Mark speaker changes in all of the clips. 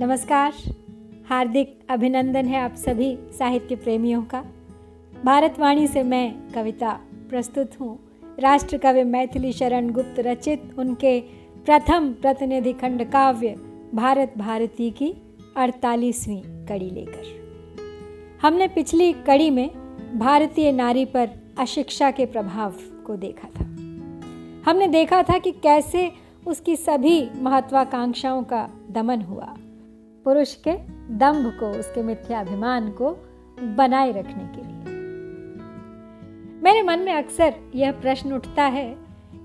Speaker 1: नमस्कार। हार्दिक अभिनंदन है आप सभी साहित्य प्रेमियों का। भारतवाणी से मैं कविता प्रस्तुत हूँ। राष्ट्र कवि मैथिली शरण गुप्त रचित उनके प्रथम प्रतिनिधि खंड काव्य भारत भारती की अड़तालीसवीं कड़ी लेकर। हमने पिछली कड़ी में भारतीय नारी पर अशिक्षा के प्रभाव को देखा था। हमने देखा था कि कैसे उसकी सभी महत्वाकांक्षाओं का दमन हुआ। पुरुष के दंभ को, उसके मिथ्याभिमान को बनाए रखने के लिए। मेरे मन में अक्सर यह प्रश्न उठता है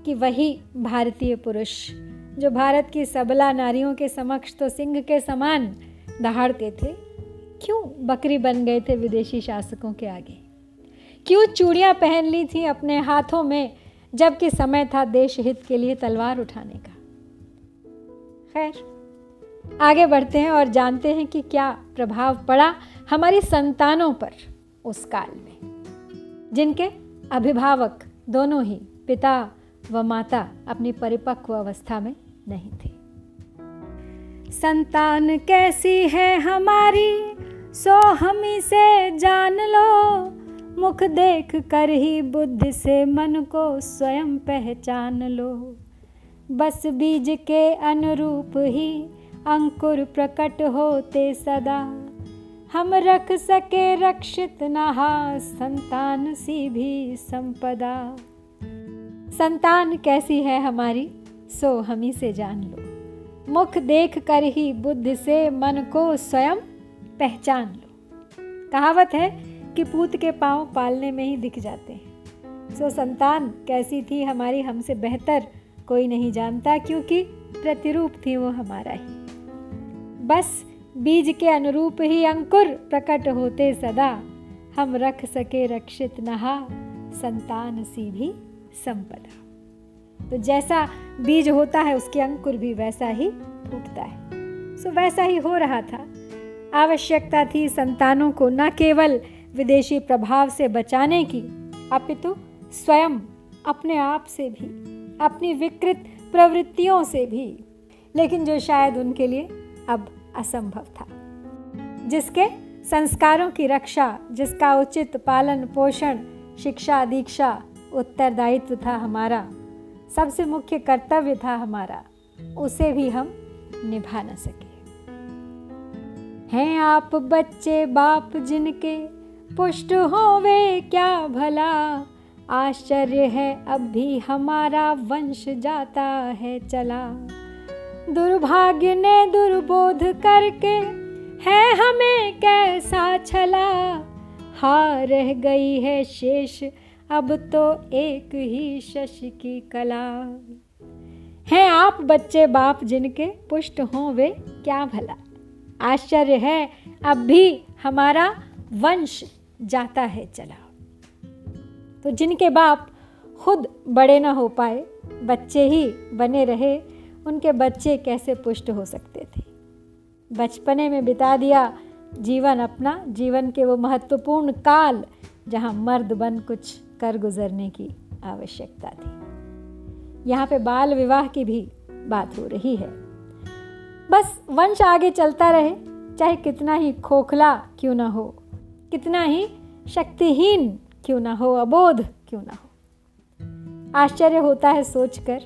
Speaker 1: कि वही भारतीय पुरुष जो भारत की सबला नारियों के समक्ष तो सिंह के समान दहाड़ते थे, क्यों बकरी बन गए थे विदेशी शासकों के आगे? क्यों चूड़ियाँ पहन ली थी अपने हाथों में, जबकि समय था देश हित के लिए तलवार उठाने का? खैर आगे बढ़ते हैं और जानते हैं कि क्या प्रभाव पड़ा हमारी संतानों पर उस काल में, जिनके अभिभावक दोनों ही पिता व माता अपनी परिपक्व अवस्था में नहीं थे। संतान कैसी है हमारी, सो हम से जान लो। मुख देख कर ही बुद्धि से मन को स्वयं पहचान लो। बस बीज के अनुरूप ही अंकुर प्रकट होते सदा। हम रख सके रक्षित नहा, संतान सी भी संपदा। संतान कैसी है हमारी? सो हमी से जान लो। मुख देख कर ही बुद्ध से मन को स्वयं पहचान लो। कहावत है कि पूत के पाँव पालने में ही दिख जाते हैं। सो संतान कैसी थी हमारी हमसे बेहतर कोई नहीं जानता, क्योंकि प्रतिरूप थी वो हमारा ही। बस बीज के अनुरूप ही अंकुर प्रकट होते सदा। हम रख सके रक्षित नहा, संतान सी भी संपदा। तो जैसा बीज होता है, उसके अंकुर भी वैसा ही फूटता है। सो वैसा ही हो रहा था। आवश्यकता थी संतानों को न केवल विदेशी प्रभाव से बचाने की, अपितु स्वयं अपने आप से भी, अपनी विकृत प्रवृत्तियों से भी। लेकिन जो शायद उनके लिए अब असंभव था। जिसके संस्कारों की रक्षा, जिसका उचित पालन, पोषण, शिक्षा, दीक्षा, उत्तरदायित्व था हमारा। सबसे मुख्य कर्तव्य था हमारा। उसे भी हम निभा न सके। हैं आप बच्चे, बाप जिनके पुष्ट हो वे क्या भला? आश्चर्य है, अब भी हमारा वंश जाता है चला। दुर्भाग्य ने दुर्बोध करके है हमें कैसा छला। हार रह गई है शेष, अब तो एक ही शश की कला। हैं आप बच्चे बाप जिनके पुष्ट हों वे क्या भला? आश्चर्य है, अब भी हमारा वंश जाता है चला। तो जिनके बाप खुद बड़े ना हो पाए, बच्चे ही बने रहे उनके बच्चे कैसे पुष्ट हो सकते थे? बचपने में बिता दिया जीवन अपना, जीवन के वो महत्वपूर्ण काल जहाँ मर्द बन कुछ कर गुजरने की आवश्यकता थी। यहाँ पे बाल विवाह की भी बात हो रही है। बस वंश आगे चलता रहे, चाहे कितना ही खोखला क्यों ना हो, कितना ही शक्तिहीन क्यों ना हो, अबोध क्यों ना हो। आश्चर्य होता है सोचकर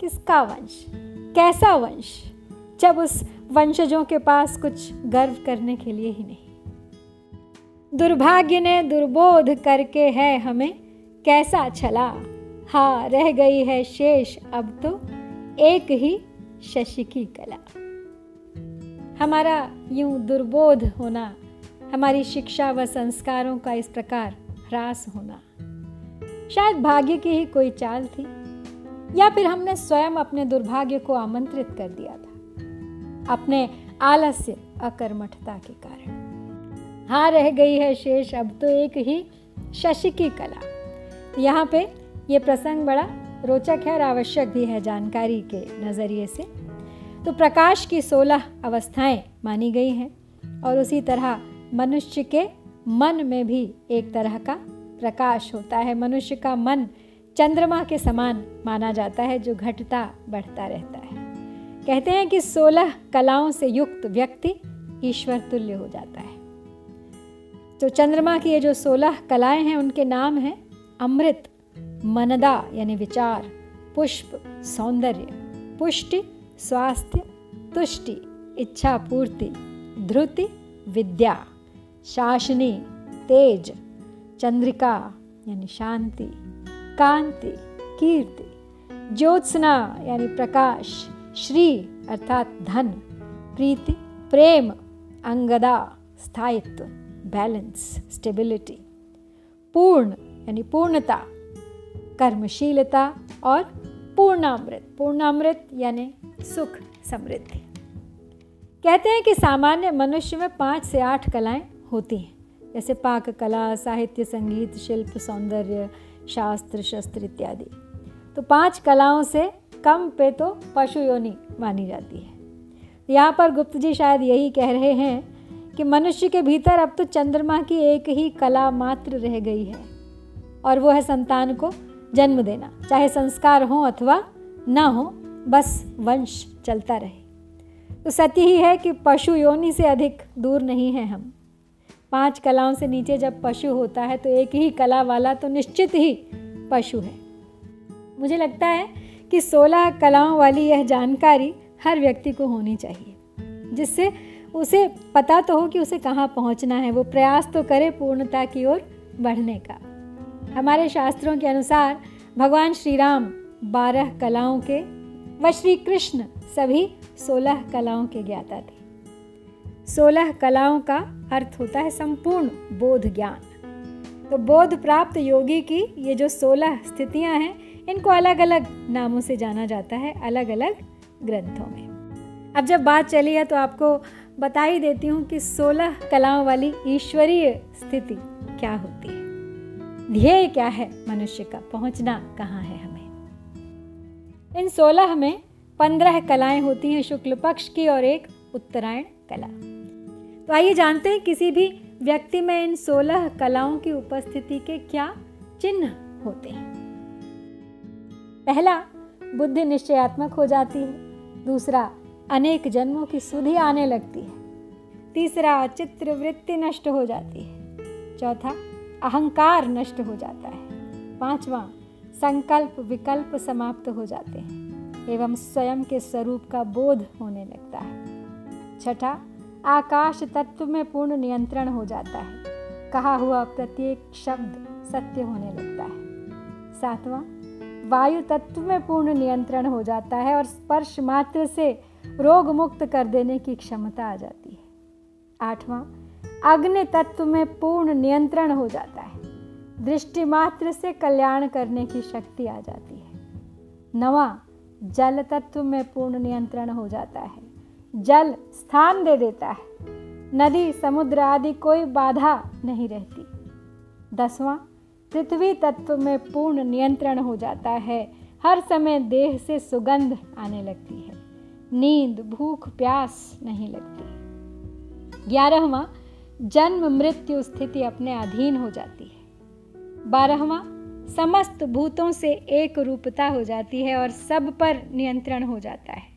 Speaker 1: किसका वंश? कैसा वंश? जब उस वंशजों के पास कुछ गर्व करने के लिए ही नहीं। दुर्भाग्य ने दुर्बोध करके है हमें, कैसा छला? हाँ रह गई है शेष, अब तो एक ही शशि की कला। हमारा यूँ दुर्बोध होना, हमारी शिक्षा व संस्कारों का इस प्रकार ह्रास होना, शायद भाग्य की ही कोई चाल थी। या फिर हमने स्वयं अपने दुर्भाग्य को आमंत्रित कर दिया था, अपने आलस्य अकर्मठता के कारण। हाँ रह गई है शेष, अब तो एक ही शशि की कला। यहाँ पे ये प्रसंग बड़ा रोचक है और आवश्यक भी है जानकारी के नज़रिए से। तो प्रकाश की सोलह अवस्थाएँ मानी गई हैं और उसी तरह मनुष्य के मन में भी एक तरह का प्रकाश होता है। मनुष्य का मन चंद्रमा के समान माना जाता है, जो घटता बढ़ता रहता है। कहते हैं कि सोलह कलाओं से युक्त व्यक्ति ईश्वर तुल्य हो जाता है। तो चंद्रमा की ये जो सोलह कलाएँ हैं, उनके नाम हैं अमृत, मनदा, यानी विचार, पुष्प, सौंदर्य, पुष्टि, स्वास्थ्य, तुष्टि, इच्छा पूर्ति ध्रुति विद्या, शासनी, तेज, चंद्रिका, यानी शांति। कांति, कीर्ति, ज्योत्सना, यानी प्रकाश, श्री, अर्थात धन, प्रीति, प्रेम, अंगदा, स्थायित्व, बैलेंस, स्टेबिलिटी, पूर्ण, यानी पूर्णता, कर्मशीलता और पूर्णामृत पूर्णामृत यानी सुख समृद्धि। कहते हैं कि सामान्य मनुष्य में पाँच से आठ कलाएँ होती हैं, जैसे पाक कला, साहित्य, संगीत, शिल्प, सौंदर्य शास्त्र, शस्त्र इत्यादि। तो पाँच कलाओं से कम पे तो पशु योनि मानी जाती है। यहाँ पर गुप्त जी शायद यही कह रहे हैं कि मनुष्य के भीतर अब तो चंद्रमा की एक ही कला मात्र रह गई है, और वो है संतान को जन्म देना, चाहे संस्कार हो अथवा ना हो, बस वंश चलता रहे। तो सत्य ही है कि पशु योनि से अधिक दूर नहीं है हम। पाँच कलाओं से नीचे जब पशु होता है तो एक ही कला वाला तो निश्चित ही पशु है। मुझे लगता है कि सोलह कलाओं वाली यह जानकारी हर व्यक्ति को होनी चाहिए, जिससे उसे पता तो हो कि उसे कहाँ पहुँचना है, वो प्रयास तो करे पूर्णता की ओर बढ़ने का। हमारे शास्त्रों के अनुसार भगवान श्री राम बारह कलाओं के व श्री कृष्ण सभी सोलह कलाओं के ज्ञाता थे। सोलह कलाओं का अर्थ होता है संपूर्ण बोध ज्ञान। तो बोध प्राप्त योगी की ये जो सोलह स्थितियाँ हैं, इनको अलग अलग नामों से जाना जाता है अलग अलग ग्रंथों में। अब जब बात चली है तो आपको बता ही देती हूँ कि सोलह कलाओं वाली ईश्वरीय स्थिति क्या होती है। ध्येय क्या है मनुष्य का? पहुँचना कहाँ है हमें? इन सोलह में पंद्रह कलाएँ होती हैं शुक्ल पक्ष की और एक उत्तरायण कला। तो आइए जानते हैं किसी भी व्यक्ति में इन सोलह कलाओं की उपस्थिति के क्या चिन्ह होते हैं। पहला, बुद्धि निश्चयात्मक हो जाती है। दूसरा, अनेक जन्मों की सुधि आने लगती है। तीसरा चित्र वृत्ति नष्ट हो जाती है। चौथा, अहंकार नष्ट हो जाता है। पांचवा, संकल्प विकल्प समाप्त हो जाते हैं। एवं स्वयं के स्वरूप का बोध होने लगता है। छठा, आकाश तत्व में पूर्ण नियंत्रण हो जाता है। कहा हुआ प्रत्येक शब्द सत्य होने लगता है। सातवां, वायु तत्व में पूर्ण नियंत्रण हो जाता है और स्पर्श मात्र से रोग मुक्त कर देने की क्षमता आ जाती है। आठवां, अग्नि तत्व में पूर्ण नियंत्रण हो जाता है। दृष्टि मात्र से कल्याण करने की शक्ति आ जाती है। नवा, जल तत्व में पूर्ण नियंत्रण हो जाता है। जल स्थान दे देता है। नदी, समुद्र आदि कोई बाधा नहीं रहती। दसवां, पृथ्वी तत्व में पूर्ण नियंत्रण हो जाता है। हर समय देह से सुगंध आने लगती है। नींद, भूख, प्यास नहीं लगती। ग्यारहवा, जन्म, मृत्यु स्थिति अपने अधीन हो जाती है। बारहवा, समस्त भूतों से एक रूपता हो जाती है और सब पर नियंत्रण हो जाता है।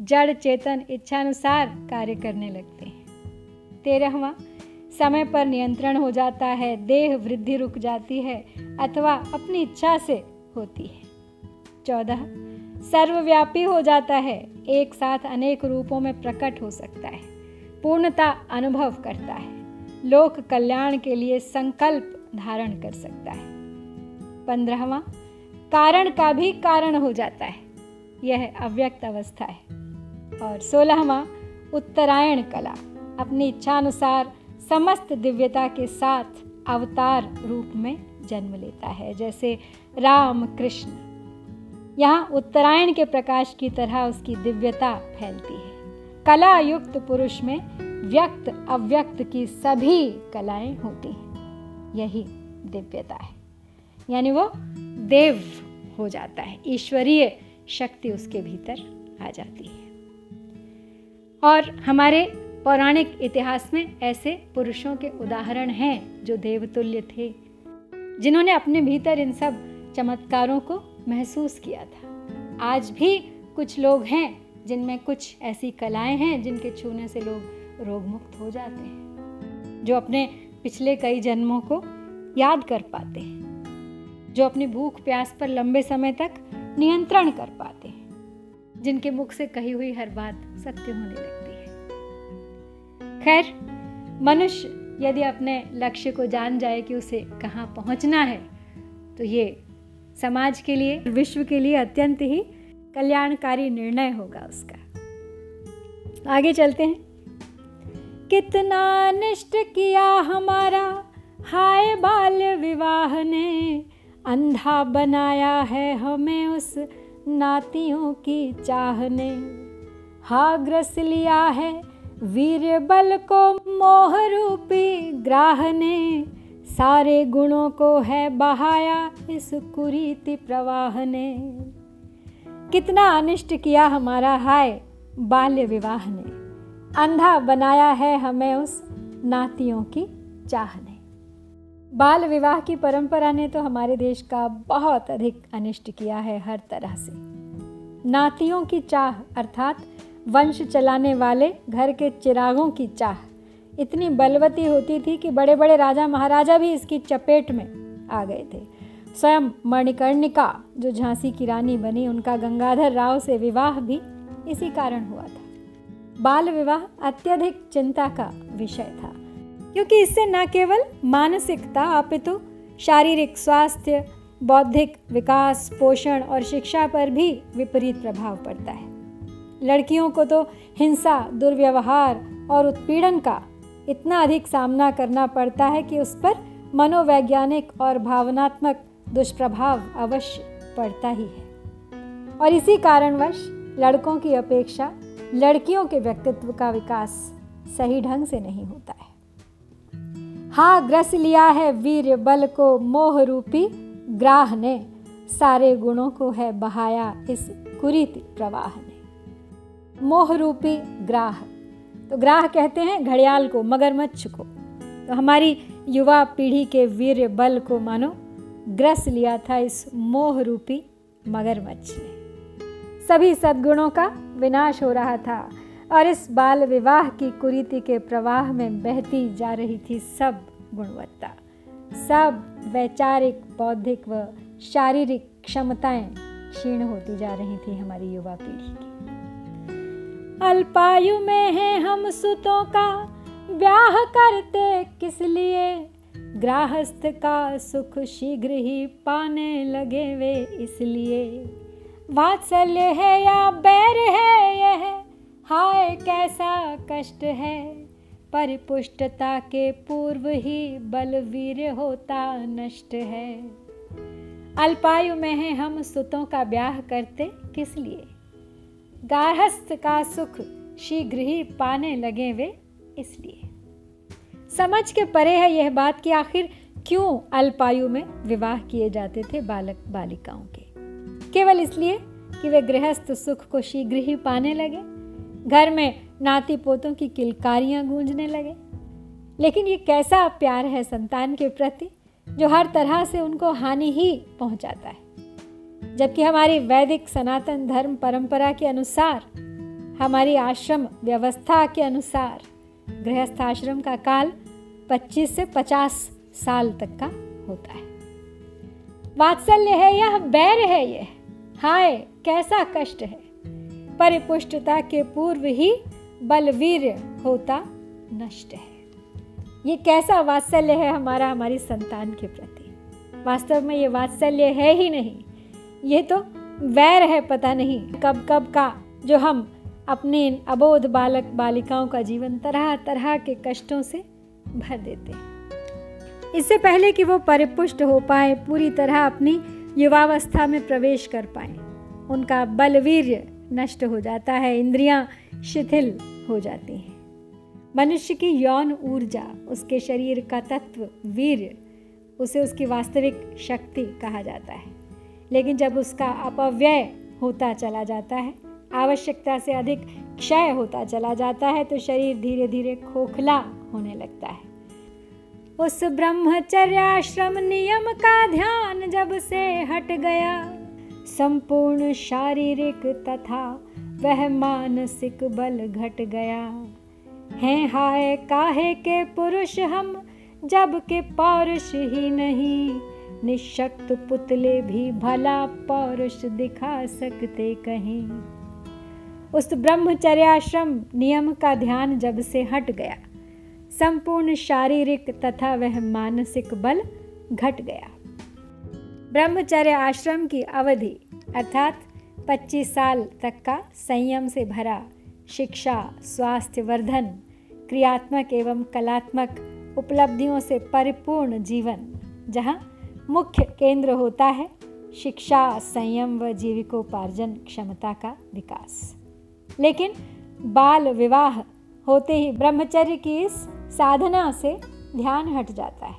Speaker 1: जड़ चेतन इच्छानुसार कार्य करने लगते हैं। तेरहवा, समय पर नियंत्रण हो जाता है, देह वृद्धि रुक जाती है अथवा अपनी इच्छा से होती है। चौदह, सर्वव्यापी हो जाता है, एक साथ अनेक रूपों में प्रकट हो सकता है, पूर्णता अनुभव करता है, लोक कल्याण के लिए संकल्प धारण कर सकता है। पंद्रहवा, कारण का भी कारण हो जाता है, यह अव्यक्त अवस्था है। और सोलहवा, उत्तरायण कला। अपनी इच्छानुसार समस्त दिव्यता के साथ अवतार रूप में जन्म लेता है, जैसे राम कृष्ण। यहाँ उत्तरायण के प्रकाश की तरह उसकी दिव्यता फैलती है। कला युक्त पुरुष में व्यक्त, अव्यक्त की सभी कलाएँ होती हैं। यही दिव्यता है। यानी वो देव हो जाता है, ईश्वरीय शक्ति उसके भीतर आ जाती है। और हमारे पौराणिक इतिहास में ऐसे पुरुषों के उदाहरण हैं जो देवतुल्य थे, जिन्होंने अपने भीतर इन सब चमत्कारों को महसूस किया था। आज भी कुछ लोग हैं जिनमें कुछ ऐसी कलाएँ हैं जिनके छूने से लोग रोग मुक्त हो जाते हैं, जो अपने पिछले कई जन्मों को याद कर पाते हैं, जो अपनी भूख प्यास पर लंबे समय तक नियंत्रण कर पाते हैं, जिनके मुख से कही हुई हर बात सत्य होने लगती है खैर, मनुष्य यदि अपने लक्ष्य को जान जाए कि उसे कहाँ पहुँचना है तो ये समाज के लिए विश्व के लिए अत्यंत ही कल्याणकारी निर्णय होगा उसका। आगे चलते हैं। कितना निष्ठ किया हमारा, हाय बाल विवाह ने। अंधा बनाया है हमें उस नातियों की चाहने हा ग्रस लिया है वीर बल को मोह रूपी ग्राह ने, सारे गुणों को है बहाया इस कुरीति प्रवाह ने। कितना अनिष्ट किया हमारा हाय बाल्य विवाह ने। अंधा बनाया है हमें उस नातियों की चाह ने। बाल विवाह की परंपरा ने तो हमारे देश का बहुत अधिक अनिष्ट किया है हर तरह से। नातियों की चाह अर्थात वंश चलाने वाले घर के चिरागों की चाह। इतनी बलवती होती थी कि बड़े बड़े राजा महाराजा भी इसकी चपेट में आ गए थे। स्वयं मणिकर्णिका, जो झांसी की रानी बनी, उनका गंगाधर राव से विवाह भी इसी कारण हुआ था। बाल विवाह अत्यधिक चिंता का विषय था, क्योंकि इससे न केवल मानसिकता अपितु शारीरिक स्वास्थ्य, बौद्धिक विकास, पोषण और शिक्षा पर भी विपरीत प्रभाव पड़ता है। लड़कियों को तो हिंसा, दुर्व्यवहार और उत्पीड़न का इतना अधिक सामना करना पड़ता है कि उस पर मनोवैज्ञानिक और भावनात्मक दुष्प्रभाव अवश्य पड़ता ही है। और इसी कारणवश लड़कों की अपेक्षा लड़कियों के व्यक्तित्व का विकास सही ढंग से नहीं होता है। हाँ ग्रस लिया है वीर बल को, मोह रूपी ग्राह ने, सारे गुणों को है बहाया इस कुरीति प्रवाह ने। मोह रूपी ग्राह। तो ग्राह कहते हैं घड़ियाल को, मगरमच्छ को। तो हमारी युवा पीढ़ी के वीर बल को मानो, ग्रस लिया था इस मोह रूपी मगरमच्छ ने। सभी सद्गुणों का विनाश हो रहा था और इस बाल विवाह की कुरीति के प्रवाह में बहती जा रही थी सब गुणवत्ता। सब वैचारिक, बौद्धिक व शारीरिक क्षमताएँ क्षीण होती जा रही थी हमारी युवा पीढ़ी की। अल्पायु में है हम सुतों का, ब्याह करते किस लिए? ग्राहस्थ का सुख शीघ्र ही पाने लगे वे इसलिए। वात्सल्य है या बैर है यह? हाय कैसा कष्ट है। परिपुष्टता के पूर्व ही बलवीर होता नष्ट है। अल्पायु में है हम सुतों का ब्याह करते किस लिए? गारहस्थ का सुख शीघ्र ही पाने लगे वे इसलिए। समझ के परे है यह बात कि आखिर क्यों अल्पायु में विवाह किए जाते थे बालक बालिकाओं के? केवल इसलिए कि वे गृहस्थ सुख को शीघ्र ही पाने लगे। घर में नाती पोतों की किलकारियाँ गूंजने लगे। लेकिन ये कैसा प्यार है संतान के प्रति, जो हर तरह से उनको हानि ही पहुंचाता है? जबकि हमारी वैदिक सनातन धर्म परंपरा के अनुसार, हमारी आश्रम व्यवस्था के अनुसार, गृहस्थ आश्रम का काल 25 से 50 साल तक का होता है। वात्सल्य है, यह बैर है यह हाय, कैसा कष्ट है। परिपुष्टता के पूर्व ही बलवीर होता नष्ट है। ये कैसा वात्सल्य है हमारा, हमारी संतान के प्रति। वास्तव में ये वात्सल्य है ही नहीं। ये तो वैर है, पता नहीं कब कब का, जो हम अपने इन अबोध बालक बालिकाओं का जीवन तरह तरह के कष्टों से भर देते हैं। इससे पहले कि वो परिपुष्ट हो पाए, पूरी तरह अपनी युवावस्था में प्रवेश कर पाए, उनका बलवीर्य नष्ट हो जाता है, इंद्रियाँ शिथिल हो जाती हैं। मनुष्य की यौन ऊर्जा, उसके शरीर का तत्व, वीर, उसे उसकी वास्तविक शक्ति कहा जाता है। लेकिन जब उसका अपव्यय होता चला जाता है, आवश्यकता से अधिक क्षय होता चला जाता है तो शरीर धीरे धीरे खोखला होने लगता है। उस ब्रह्मचर्याश्रम नियम का ध्यान जब से हट गया, संपूर्ण शारीरिक तथा वह मानसिक बल घट गया। है हाय काहे के पुरुष हम, जब के पौरुष ही नहीं निशक्त पुतले भी भला पौरुष दिखा सकते कहीं। उस ब्रह्मचर्याश्रम नियम का ध्यान जब से हट गया, संपूर्ण शारीरिक तथा वह मानसिक बल घट गया। ब्रह्मचर्य आश्रम की अवधि, अर्थात 25 साल तक का संयम से भरा शिक्षा स्वास्थ्य वर्धन क्रियात्मक एवं कलात्मक उपलब्धियों से परिपूर्ण जीवन, जहाँ मुख्य केंद्र होता है शिक्षा, संयम व जीविकोपार्जन क्षमता का विकास। लेकिन बाल विवाह होते ही ब्रह्मचर्य की इस साधना से ध्यान हट जाता है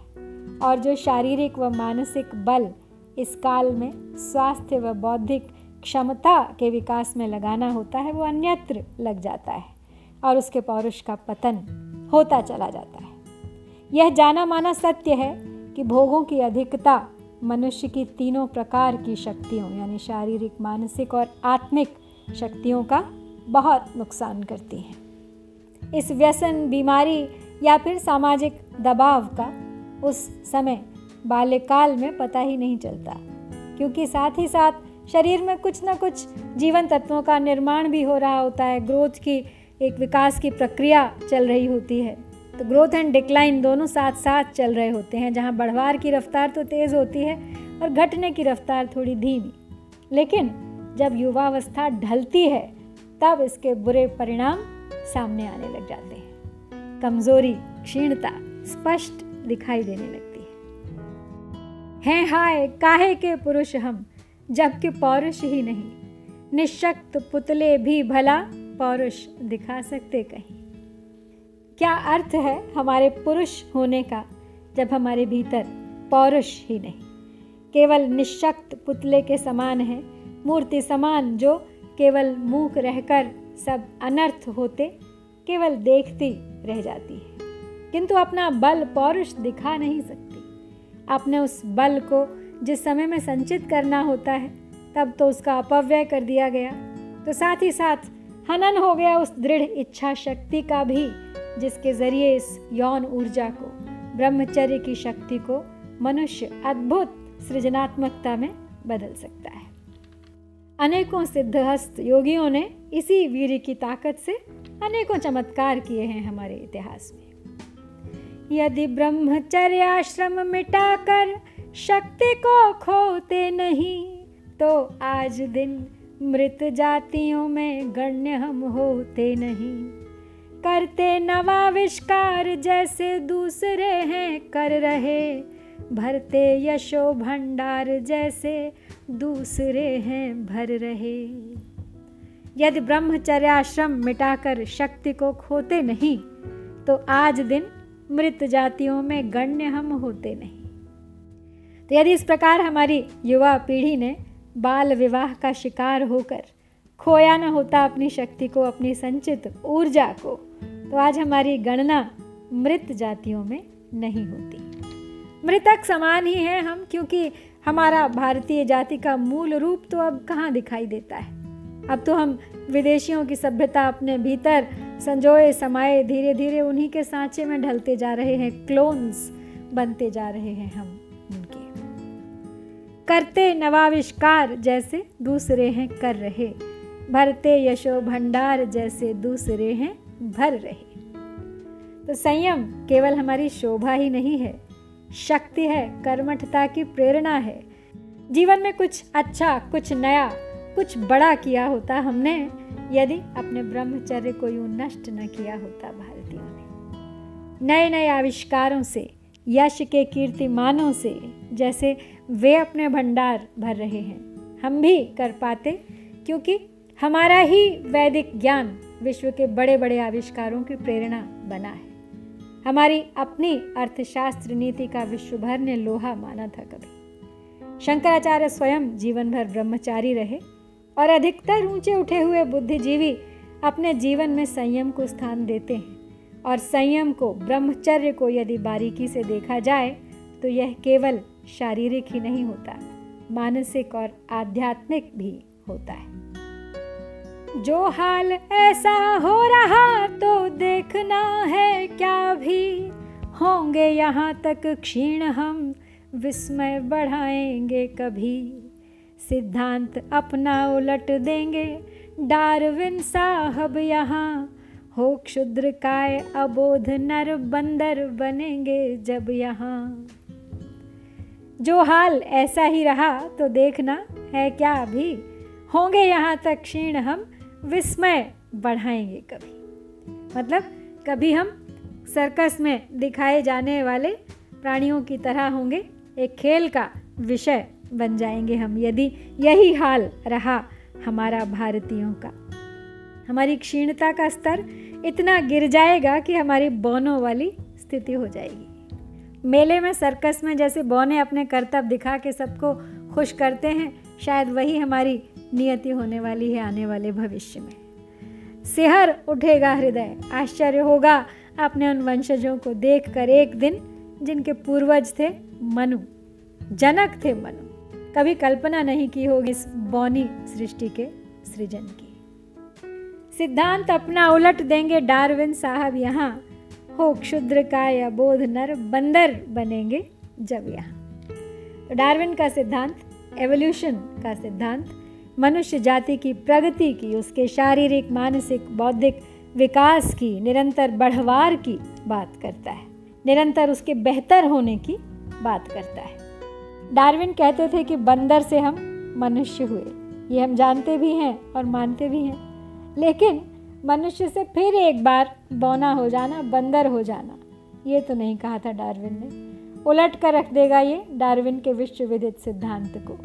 Speaker 1: और जो शारीरिक व मानसिक बल इस काल में स्वास्थ्य व बौद्धिक क्षमता के विकास में लगाना होता है, वो अन्यत्र लग जाता है और उसके पौरुष का पतन होता चला जाता है। यह जाना माना सत्य है कि भोगों की अधिकता मनुष्य की तीनों प्रकार की शक्तियों, यानी शारीरिक, मानसिक और आत्मिक शक्तियों का बहुत नुकसान करती हैं। इस व्यसन, बीमारी या फिर सामाजिक दबाव का उस समय बाल्यकाल में पता ही नहीं चलता, क्योंकि साथ ही साथ शरीर में कुछ ना कुछ जीवन तत्वों का निर्माण भी हो रहा होता है। ग्रोथ की एक विकास की प्रक्रिया चल रही होती है। तो ग्रोथ एंड डिक्लाइन दोनों साथ साथ चल रहे होते हैं। जहाँ बढ़वार की रफ्तार तो तेज़ होती है और घटने की रफ्तार थोड़ी धीमी। लेकिन जब युवावस्था ढलती है, तब इसके बुरे परिणाम सामने आने लग जाते हैं। कमज़ोरी, क्षीणता स्पष्ट दिखाई देने लगती है। हैं हाय, काहे के पुरुष हम, जबकि पौरुष ही नहीं। निशक्त पुतले भी भला पौरुष दिखा सकते कहीं। क्या अर्थ है हमारे पुरुष होने का, जब हमारे भीतर पौरुष ही नहीं? केवल निशक्त पुतले के समान है, मूर्ति समान जो केवल मूक रहकर सब अनर्थ होते, केवल देखती रह जाती है। किंतु अपना बल पौरुष दिखा नहीं सकती। आपने उस बल को जिस समय में संचित करना होता है, तब तो उसका अपव्यय कर दिया गया। तो साथ ही साथ हनन हो गया उस दृढ़ इच्छा शक्ति का भी। जिसके ज़रिए इस यौन ऊर्जा को, ब्रह्मचर्य की शक्ति को मनुष्य अद्भुत सृजनात्मकता में बदल सकता है। अनेकों सिद्धहस्त योगियों ने इसी वीर की ताकत से अनेकों चमत्कार किए हैं हमारे इतिहास में। यदि ब्रह्मचर्याश्रम मिटाकर शक्ति को खोते नहीं तो आज दिन मृत जातियों में गण्य हम होते नहीं। करते नवाविष्कार जैसे दूसरे हैं कर रहे। भरते यशो भंडार जैसे दूसरे हैं भर रहे। यदि ब्रह्मचर्याश्रम मिटाकर शक्ति को खोते नहीं तो आज दिन मृत जातियों में गण्य हम होते नहीं। तो यदि इस प्रकार हमारी युवा पीढ़ी ने बाल विवाह का शिकार होकर खोया ना होता अपनी शक्ति को, अपनी संचित ऊर्जा को। तो आज हमारी गणना मृत जातियों में नहीं होती। मृतक समान ही हैं हम, क्योंकि हमारा भारतीय जाति का मूल रूप तो अब कहाँ दिखाई देता है? अब तो हम विदेशियों की सभ्यता अपने भीतर संजोए समाये धीरे धीरे उन्हीं के सांचे में ढलते जा रहे हैं, क्लोन्स बनते जा रहे हैं हम उनके। करते नवाविष्कार जैसे दूसरे हैं, कर रहे भरते यशो भंडार जैसे दूसरे हैं, भर रहे। तो संयम केवल हमारी शोभा ही नहीं है, शक्ति है, कर्मठता की प्रेरणा है। जीवन में कुछ अच्छा कुछ नया, कुछ बड़ा किया होता हमने, यदि अपने ब्रह्मचर्य को यूँ नष्ट न किया होता भारतीयों ने। नए नए आविष्कारों से, यश के कीर्तिमानों से, जैसे वे अपने भंडार भर रहे हैं, हम भी कर पाते, क्योंकि हमारा ही वैदिक ज्ञान विश्व के बड़े बड़े आविष्कारों की प्रेरणा बना है। हमारी अपनी अर्थशास्त्र नीति का विश्व भर ने लोहा माना था कभी। शंकराचार्य स्वयं जीवन भर ब्रह्मचारी रहे और अधिकतर ऊँचे उठे हुए बुद्धिजीवी अपने जीवन में संयम को स्थान देते हैं और संयम को, ब्रह्मचर्य को यदि बारीकी से देखा जाए तो यह केवल शारीरिक ही नहीं होता, मानसिक और आध्यात्मिक भी होता है। जो हाल ऐसा हो रहा तो देखना है क्या भी। होंगे यहाँ तक क्षीण हम, विस्मय बढ़ाएँगे कभी। सिद्धांत अपना उलट देंगे, डारविन साहब यहाँ। हो क्षुद्र काय अबोध नर बंदर बनेंगे जब यहाँ। जो हाल ऐसा ही रहा तो देखना है क्या अभी होंगे यहाँ तक क्षीण हम विस्मय बढ़ाएँगे कभी। मतलब कभी हम सर्कस में दिखाए जाने वाले प्राणियों की तरह होंगे, एक खेल का विषय बन जाएँगे हम, यदि यही हाल रहा हमारा भारतीयों का। हमारी क्षीणता का स्तर इतना गिर जाएगा कि हमारी बौनों वाली स्थिति हो जाएगी। मेले में सर्कस में जैसे बौने अपने कर्तव्य दिखा के सबको खुश करते हैं, शायद वही हमारी नियति होने वाली है आने वाले भविष्य में। सिहर उठेगा हृदय, आश्चर्य होगा अपने उन वंशजों को देखकर एक दिन, जिनके पूर्वज थे मनु, जनक थे मनु, कभी कल्पना नहीं की होगी इस बौनी सृष्टि के सृजन की। सिद्धांत अपना उलट देंगे, डार्विन साहब यहाँ हो क्षुद्र का या बोध नर बंदर बनेंगे जब यहाँ। तो डार्विन का सिद्धांत, एवोल्यूशन का सिद्धांत मनुष्य जाति की प्रगति की, उसके शारीरिक, मानसिक, बौद्धिक विकास की, निरंतर बढ़वार की बात करता है। निरंतर उसके बेहतर होने की बात करता है। डार्विन कहते थे कि बंदर से हम मनुष्य हुए। ये हम जानते भी हैं और मानते भी हैं। लेकिन मनुष्य से फिर एक बार बौना हो जाना, बंदर हो जाना, ये तो नहीं कहा था डार्विन ने। उलट कर रख देगा ये डार्विन के विश्वविदित सिद्धांत को।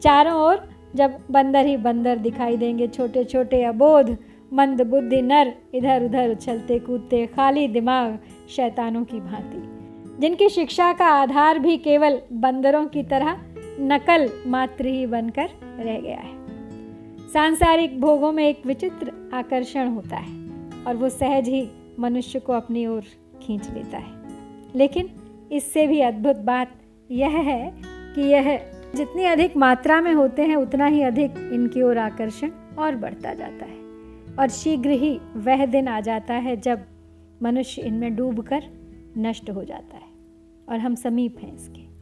Speaker 1: चारों ओर जब बंदर ही बंदर दिखाई देंगे छोटे छोटे अबोध, मंद बुद्धि नर इधर उधर उछलते कूदते खाली दिमाग शैतानों की भांति। जिनकी शिक्षा का आधार भी केवल बंदरों की तरह नकल मात्र ही बनकर रह गया है। सांसारिक भोगों में एक विचित्र आकर्षण होता है और वो सहज ही मनुष्य को अपनी ओर खींच लेता है। लेकिन इससे भी अद्भुत बात यह है कि यह जितनी अधिक मात्रा में होते हैं, उतना ही अधिक इनकी ओर आकर्षण और बढ़ता जाता है। और शीघ्र ही वह दिन आ जाता है जब मनुष्य इनमें डूबकर नष्ट हो जाता है और हम समीप हैं इसके।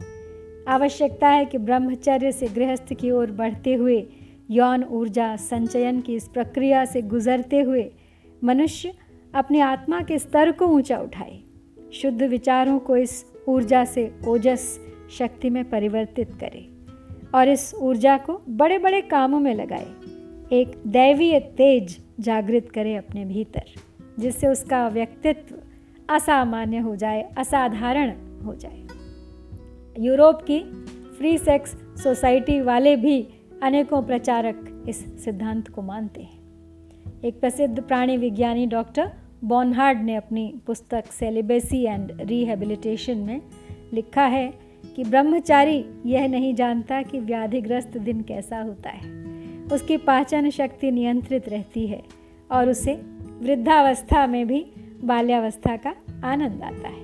Speaker 1: आवश्यकता है कि ब्रह्मचर्य से गृहस्थ की ओर बढ़ते हुए यौन ऊर्जा संचयन की इस प्रक्रिया से गुजरते हुए मनुष्य अपनी आत्मा के स्तर को ऊँचा उठाए। शुद्ध विचारों को इस ऊर्जा से ओजस शक्ति में परिवर्तित करे। और इस ऊर्जा को बड़े बड़े कामों में लगाए। एक दैवीय तेज जागृत करे अपने भीतर, जिससे उसका व्यक्तित्व असामान्य हो जाए, असाधारण हो जाए। यूरोप की फ्री सेक्स सोसाइटी वाले भी अनेकों प्रचारक इस सिद्धांत को मानते हैं। एक प्रसिद्ध प्राणी विज्ञानी डॉक्टर बॉनहार्ड ने अपनी पुस्तक सेलिबेसी एंड रिहेबिलिटेशन में लिखा है कि ब्रह्मचारी यह नहीं जानता कि व्याधिग्रस्त दिन कैसा होता है। उसकी पाचन शक्ति नियंत्रित रहती है और उसे वृद्धावस्था में भी बाल्यावस्था का आनंद आता है।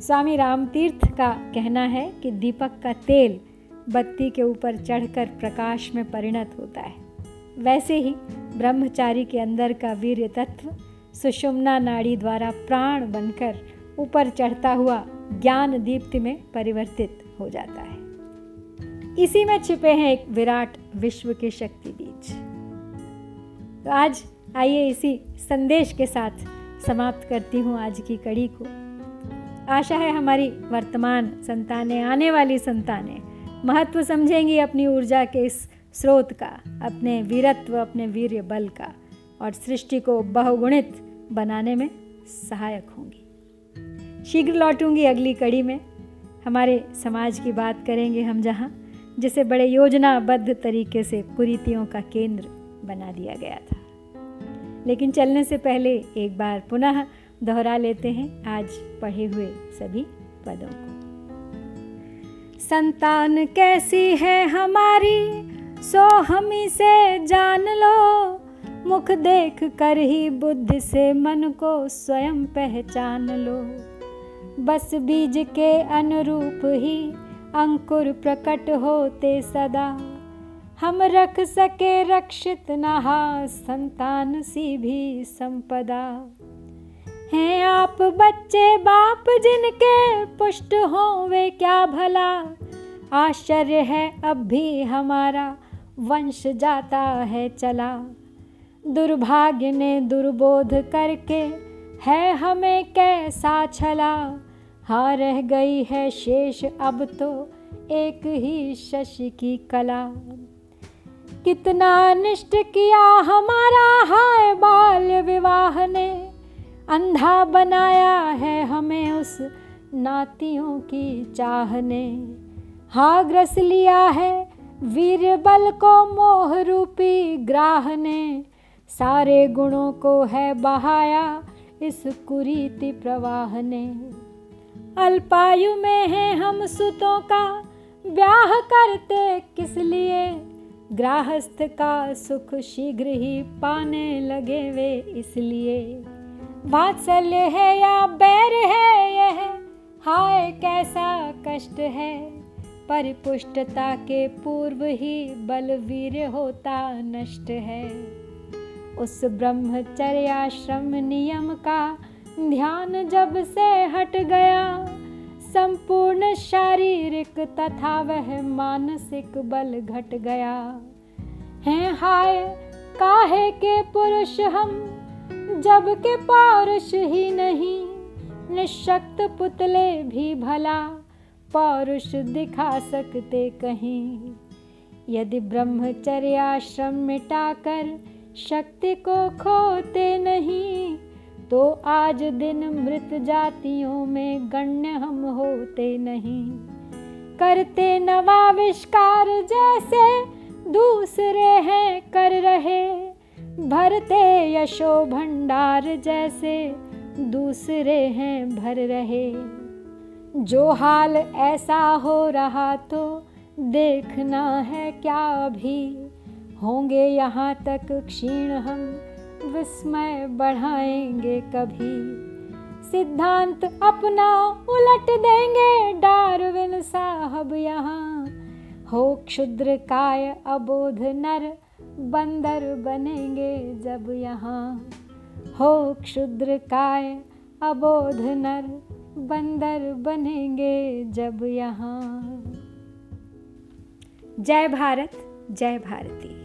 Speaker 1: स्वामी रामतीर्थ का कहना है कि दीपक का तेल बत्ती के ऊपर चढ़कर प्रकाश में परिणत होता है। वैसे ही ब्रह्मचारी के अंदर का वीर्य तत्व सुषुम्ना नाड़ी द्वारा प्राण बनकर ऊपर चढ़ता हुआ ज्ञान दीप्ति में परिवर्तित हो जाता है। इसी में छिपे हैं एक विराट विश्व के शक्ति बीज तो आज आइए इसी संदेश के साथ समाप्त करती हूँ आज की कड़ी को। आशा है हमारी वर्तमान संतानें, आने वाली संतानें महत्व समझेंगी अपनी ऊर्जा के इस स्रोत का, अपने वीरत्व, अपने वीर्य बल का और सृष्टि को बहुगुणित बनाने में सहायक होंगी। शीघ्र लौटूँगी अगली कड़ी में। हमारे समाज की बात करेंगे हम जहाँ, जिसे बड़े योजनाबद्ध तरीके से कुरीतियों का केंद्र बना दिया गया था। लेकिन चलने से पहले एक बार पुनः दोहरा लेते हैं आज पढ़े हुए सभी पदों को। संतान कैसी है हमारी, सो हम से जान लो। मुख देख कर ही बुद्धि से मन को स्वयं पहचान लो। बस बीज के अनुरूप ही अंकुर प्रकट होते सदा। हम रख सके रक्षित नहा, संतान सी भी संपदा। हैं आप बच्चे बाप जिनके पुष्ट हो वे क्या भला? आश्चर्य है अब भी हमारा, वंश जाता है चला। दुर्भाग्य ने दुर्बोध करके है हमें कैसा छला? हाँ रह गई है शेष, अब तो एक ही शशि की कला। कितना अनिष्ट किया हमारा हाय बाल्य विवाह ने, अंधा बनाया है हमें उस नातियों की चाह ने। हाँ ग्रस लिया है वीर बल को मोह रूपी ग्राह ने, सारे गुणों को है बहाया इस कुरीति प्रवाह ने। अल्पायु में है हम सुतों का, ब्याह करते किस लिए? ग्राहस्थ का सुख शीघ्र ही पाने लगे वे इसलिए। वात्सल्य है या बैर है यह? हाय कैसा कष्ट है। परिपुष्टता के पूर्व ही बलवीर होता नष्ट है। उस ब्रह्मचर्याश्रम नियम का ध्यान जब से हट गया, संपूर्ण शारीरिक तथा वह मानसिक बल घट गया। हैं हाय, काहे के पुरुष हम, जब के पौरुष ही नहीं, निशक्त पुतले भी भला पौरुष दिखा सकते कहीं। यदि ब्रह्मचर्याश्रम मिटाकर शक्ति को खोते नहीं तो आज दिन मृत जातियों में गण्य हम होते नहीं। करते नवाविष्कार जैसे दूसरे हैं कर रहे। भरते यशो भंडार जैसे दूसरे हैं भर रहे। जो हाल ऐसा हो रहा तो देखना है क्या अभी। होंगे यहाँ तक क्षीण हम विस्मय बढ़ाएँगे कभी। सिद्धांत अपना उलट देंगे, डारविन साहब यहाँ। हो क्षुद्र काय अबोध नर, बंदर बनेंगे जब यहाँ। हो क्षुद्र काय अबोध नर, बंदर बनेंगे जब यहाँ। जय भारत, जय भारती।